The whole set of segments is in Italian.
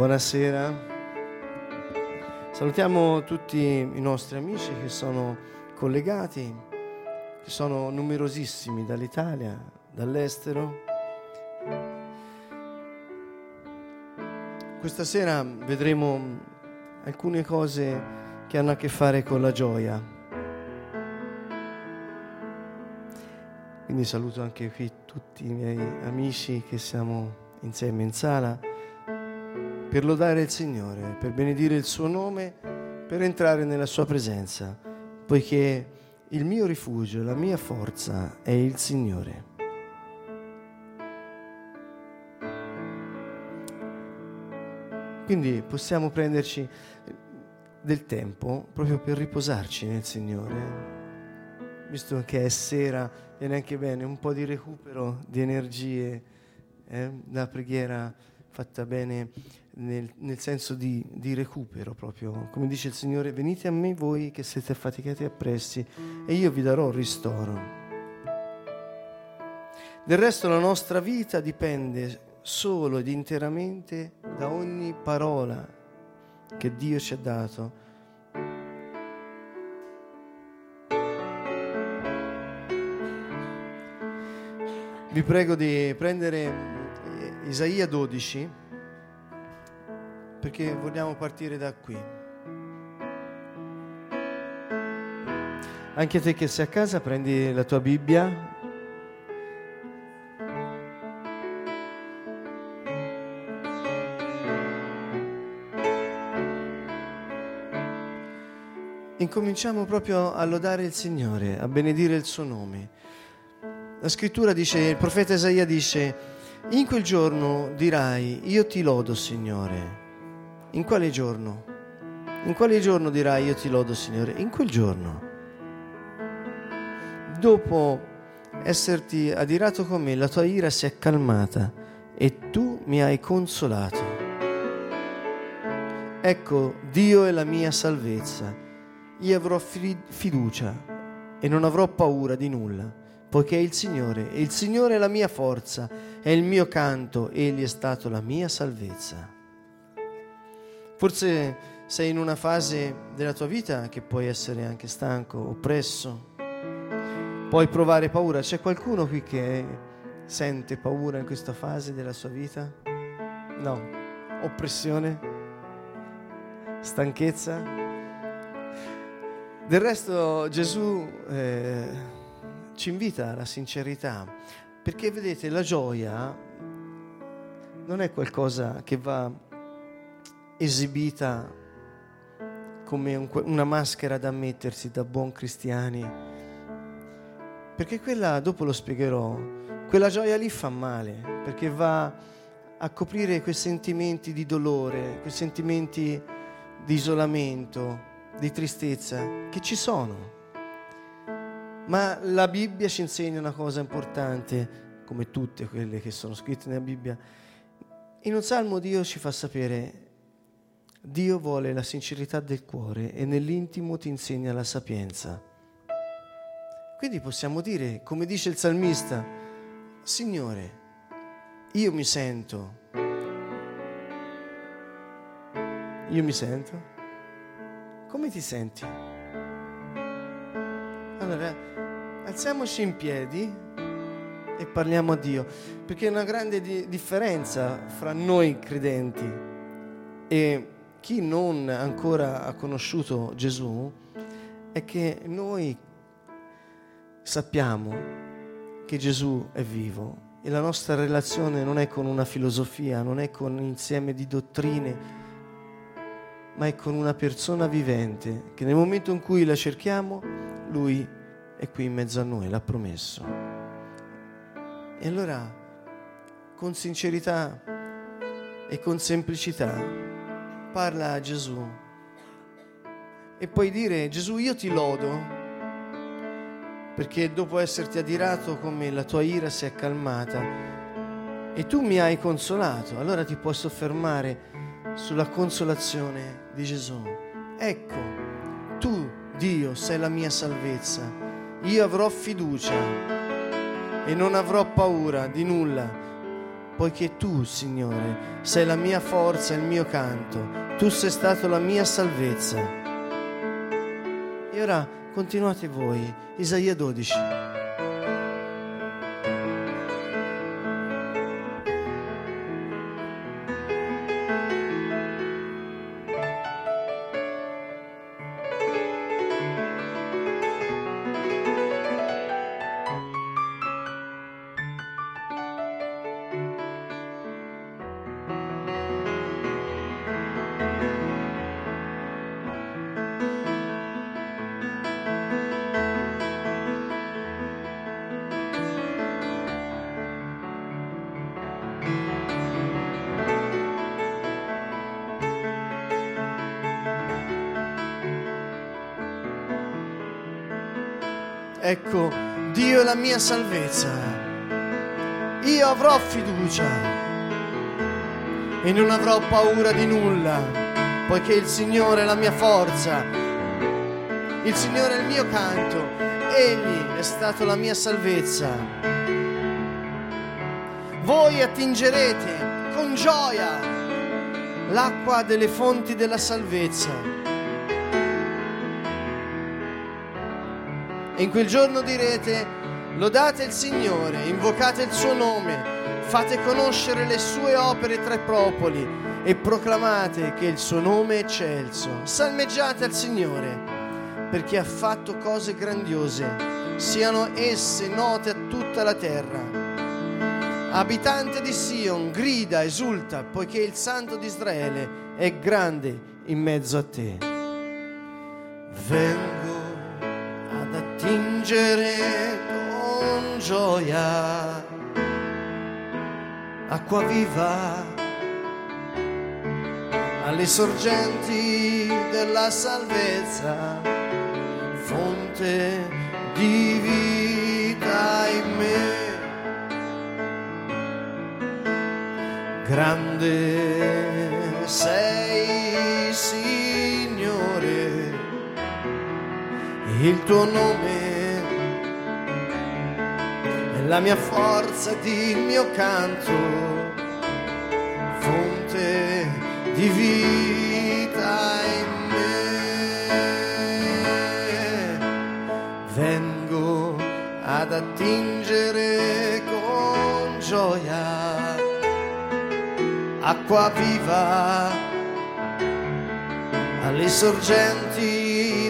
Buonasera. Salutiamo tutti i nostri amici che sono collegati, che sono numerosissimi dall'Italia, dall'estero. Questa sera vedremo alcune cose che hanno a che fare con la gioia. Quindi saluto anche qui tutti i miei amici che siamo insieme in sala per lodare il Signore, per benedire il suo nome, per entrare nella sua presenza, poiché il mio rifugio, la mia forza è il Signore. Quindi possiamo prenderci del tempo proprio per riposarci nel Signore. Visto che è sera, viene anche bene un po' di recupero di energie, eh? la preghiera fatta bene nel, nel senso di, di, recupero proprio. Come dice il Signore, venite a me voi che siete affaticati e oppressi e io vi darò ristoro. Del resto la nostra vita dipende solo ed interamente da ogni parola che Dio ci ha dato. Vi prego di prendere Isaia 12 perché vogliamo partire da qui. Anche te che sei a casa prendi la tua Bibbia. Incominciamo proprio a lodare il Signore, a benedire il suo nome. La scrittura dice, il profeta Isaia dice, in quel giorno dirai, io ti lodo Signore. In quale giorno? In quale giorno dirai, io ti lodo Signore? In quel giorno. Dopo esserti adirato con me, la tua ira si è calmata e tu mi hai consolato. Ecco, Dio è la mia salvezza. Io avrò fiducia e non avrò paura di nulla poiché è il Signore, e il Signore è la mia forza, è il mio canto, Egli è stato la mia salvezza. Forse sei in una fase della tua vita che puoi essere anche stanco, oppresso, puoi provare paura. C'è qualcuno qui che sente paura in questa fase della sua vita? No. Oppressione? Stanchezza? Del resto Gesù... Eh, ci invita alla sincerità, perché vedete la gioia non è qualcosa che va esibita come un, una maschera da mettersi da buon cristiani, perché quella, dopo lo spiegherò, quella gioia lì fa male, perché va a coprire quei sentimenti di dolore, quei sentimenti di isolamento, di tristezza che ci sono ma la Bibbia ci insegna una cosa importante, come tutte quelle che sono scritte nella Bibbia. In un salmo Dio ci fa sapere, Dio vuole la sincerità del cuore e nell'intimo ti insegna la sapienza. Quindi possiamo dire, come dice il salmista, Signore, io mi sento, io mi sento, come ti senti? Allora, alziamoci in piedi e parliamo a Dio, perché è una grande di- differenza fra noi credenti e chi non ancora ha conosciuto Gesù è che noi sappiamo che Gesù è vivo e la nostra relazione non è con una filosofia, non è con un insieme di dottrine, ma è con una persona vivente che nel momento in cui la cerchiamo, lui è qui in mezzo a noi, l'ha promesso. E allora, con sincerità e con semplicità, parla a Gesù e puoi dire, Gesù, io ti lodo perché dopo esserti adirato con me la tua ira si è calmata e tu mi hai consolato. Allora ti puoi soffermare sulla consolazione di Gesù. Ecco, tu, Dio, sei la mia salvezza io avrò fiducia e non avrò paura di nulla, poiché tu, Signore, sei la mia forza il mio canto, tu sei stato la mia salvezza. E ora continuate voi, Isaia 12. Ecco, Dio è la mia salvezza. Io avrò fiducia e non avrò paura di nulla, poiché il Signore è la mia forza. Il Signore è il mio canto. Egli è stato la mia salvezza. Voi attingerete con gioia l'acqua delle fonti della salvezza in quel giorno direte, lodate il Signore, invocate il suo nome, fate conoscere le sue opere tra i popoli e proclamate che il suo nome è eccelso. Salmeggiate al Signore, perché ha fatto cose grandiose, siano esse note a tutta la terra. Abitante di Sion, grida, esulta, poiché il Santo di Israele è grande in mezzo a te. Vengo attingere con gioia acqua viva alle sorgenti della salvezza, fonte di vita in me. Grande sei, il tuo nome la mia forza ed il mio canto, fonte di vita in me. Vengo ad attingere con gioia acqua viva alle sorgenti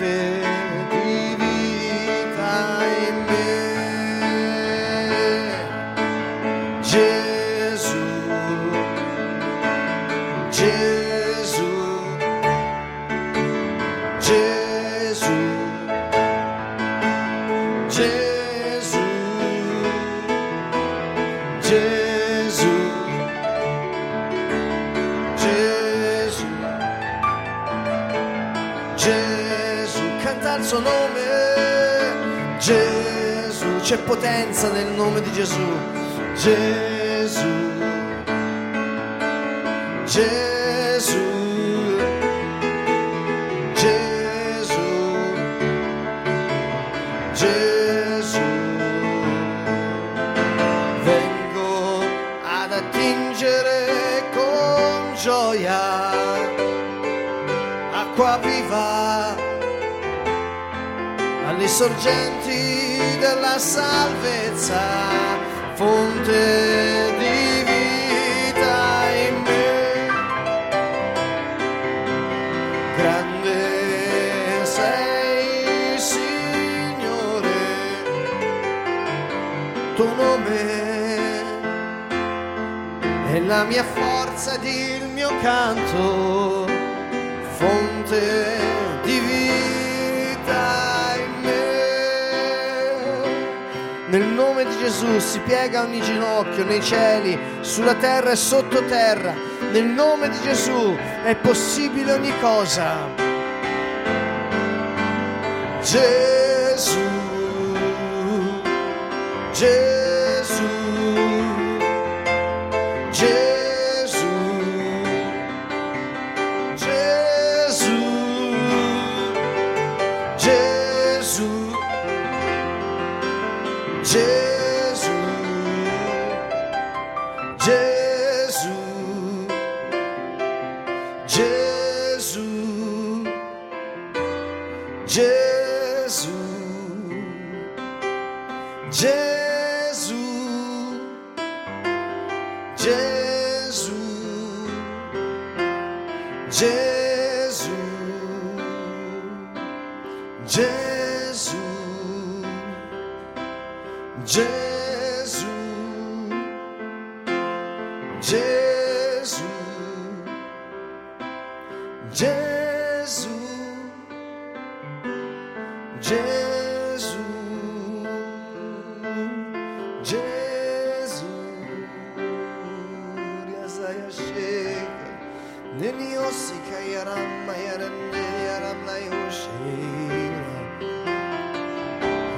fonte c'è potenza nel nome di Gesù, Gesù, Gesù, Gesù, Gesù, vengo ad attingere con gioia acqua viva alle sorgenti della salvezza, fonte di vita in me. Grande sei, Signore, tuo nome è la mia forza ed il mio canto fonte di Gesù si piega ogni ginocchio nei cieli, sulla terra e sottoterra. Nel nome di Gesù è possibile ogni cosa. Gesù, Gesù, Gesù, Gesù, Riasaya Sheka. Neni osika yaramma yarenne yaramna yoshira.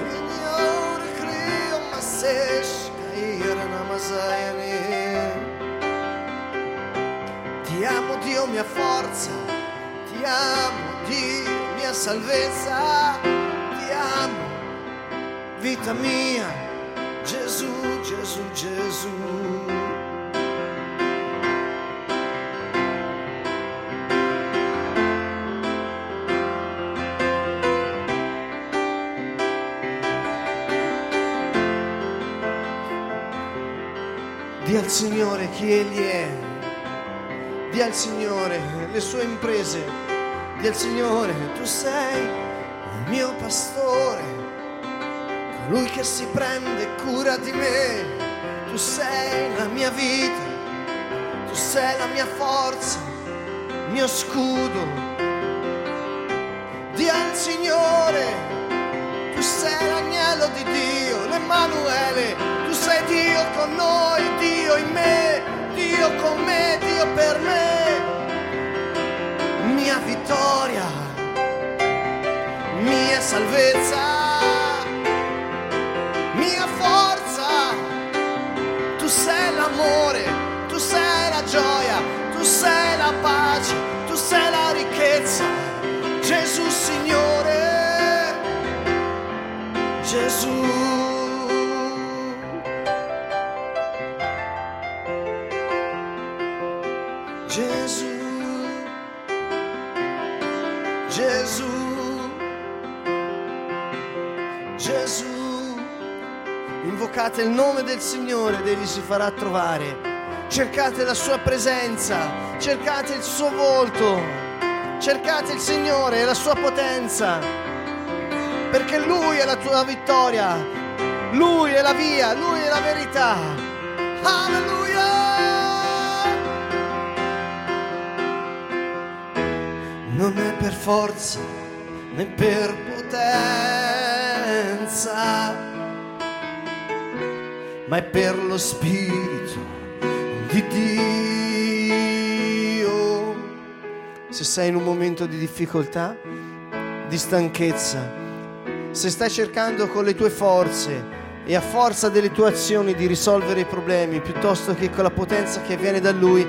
Neni ora krio maseshka yarana masayane. Ti amo Dio mia forza, ti amo Dio mia salvezza, vita mia, Gesù, Gesù, Gesù. Dì al Signore chi Egli è. Dì al Signore le sue imprese. Dì al Signore, tu sei il mio pastore, colui che si prende cura di me. Tu sei la mia vita, tu sei la mia forza, il mio scudo. Dì al Signore, tu sei l'agnello di Dio, l'Emanuele, tu sei Dio con noi, Dio in me, Dio con me, Dio per me. Mia vittoria, mia salvezza, mia forza. Tu sei l'amore, Invocate il nome del Signore ed Egli si farà trovare. Cercate la sua presenza, cercate il suo volto, cercate il Signore e la sua potenza perché Lui è la tua vittoria, Lui è la via, Lui è la verità. Alleluia! Non è per forza né per potenza, ma è per lo Spirito di Dio. Se sei in un momento di difficoltà, di stanchezza, se stai cercando con le tue forze e a forza delle tue azioni di risolvere i problemi piuttosto che con la potenza che viene da Lui,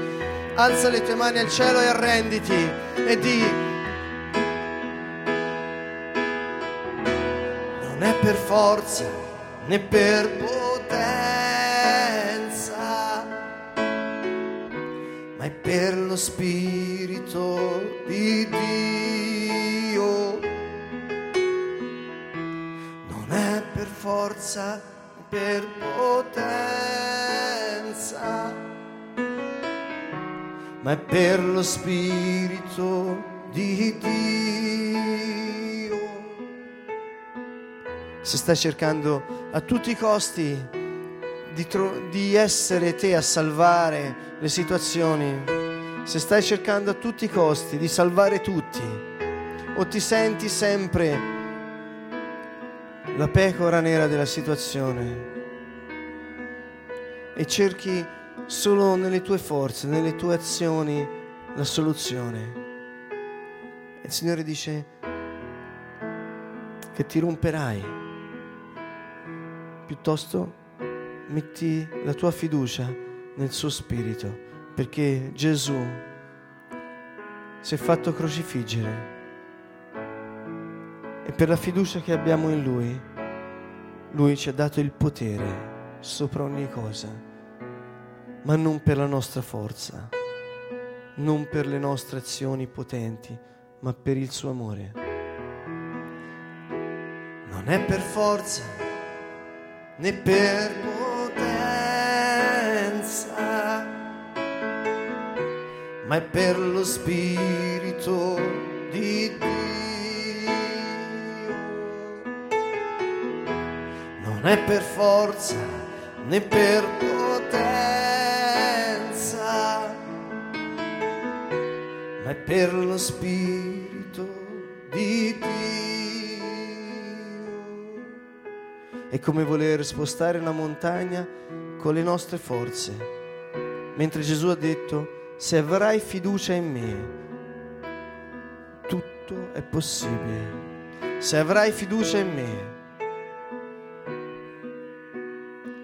alza le tue mani al cielo e arrenditi e di non è per forza né per potenza, per lo Spirito di Dio. Non è per forza, per potenza, ma è per lo Spirito di Dio. Se stai cercando a tutti i costi di, tro- di essere te a salvare le situazioni, se stai cercando a tutti i costi di salvare tutti, o ti senti sempre la pecora nera della situazione e cerchi solo nelle tue forze, nelle tue azioni la soluzione. Il Signore dice che ti romperai. Piuttosto metti la tua fiducia nel suo spirito, perché Gesù si è fatto crocifiggere e per la fiducia che abbiamo in Lui, Lui ci ha dato il potere sopra ogni cosa, ma non per la nostra forza, non per le nostre azioni potenti, ma per il suo amore. Non è per forza né per potenza, ma è per lo Spirito di Dio. Non è per forza né per potenza, ma è per lo Spirito di Dio. È come voler spostare una montagna con le nostre forze, mentre Gesù ha detto, se avrai fiducia in me, tutto è possibile. Se avrai fiducia in me,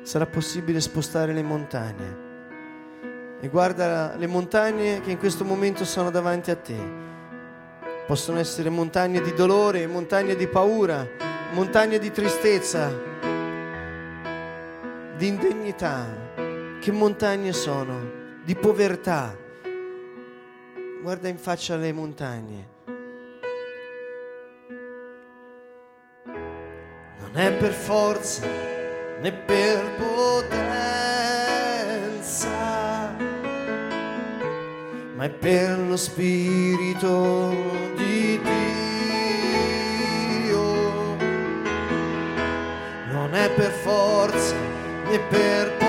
sarà possibile spostare le montagne. E guarda le montagne che in questo momento sono davanti a te. Possono essere montagne di dolore, montagne di paura, montagne di tristezza, di indegnità. Che montagne sono? Di povertà. Guarda in faccia le montagne. Non è per forza né per potenza, ma è per lo Spirito di Dio. Non è per forza né per potenza,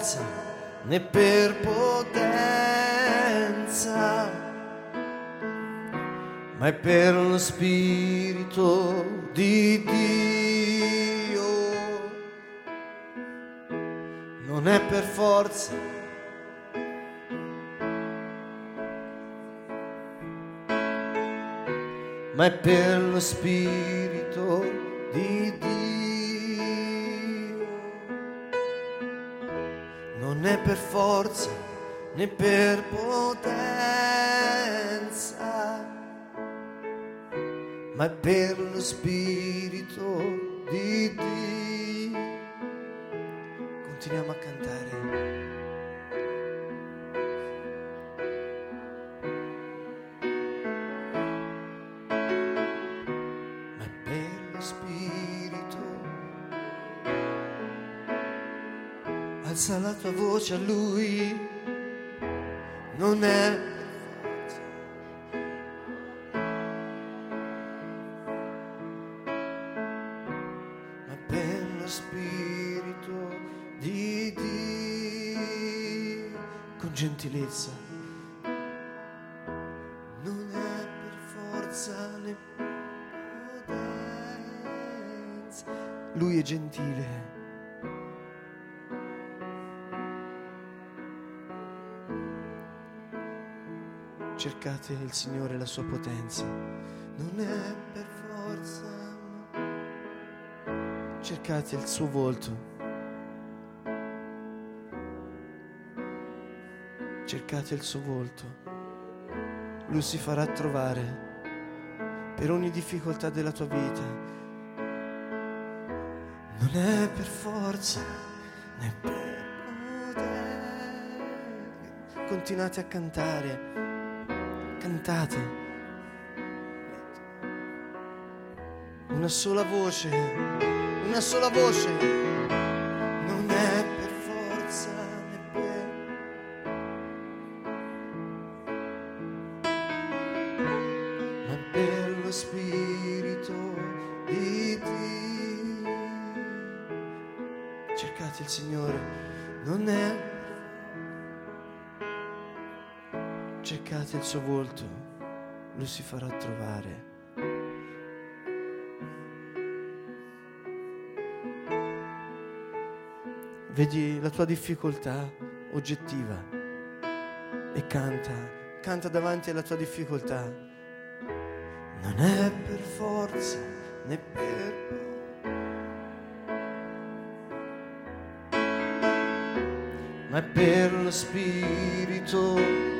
Forza né per potenza, ma è per lo spirito di Dio. Non è per forza. Ma è per lo spirito di Dio. È per forza né per potenza ma è per lo spirito di Dio. Continuiamo a cantare. La voce a lui. Non è ma per lo spirito di Dio. Con gentilezza. Non è per forza né potenza lui è gentile cercate il Signore e la sua potenza non è per forza cercate il suo volto. Cercate il suo volto. Lui si farà trovare per ogni difficoltà della tua vita. Non è per forza né per potere. Continuate a cantare. Cantate. Una sola voce una sola voce. Lui si farà trovare. vedi la tua difficoltà oggettiva e canta, canta davanti alla tua difficoltà. Non è per forza né per ma è per lo spirito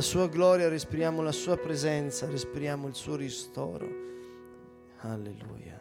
La sua gloria, respiriamo la sua presenza, respiriamo il suo ristoro. Alleluia.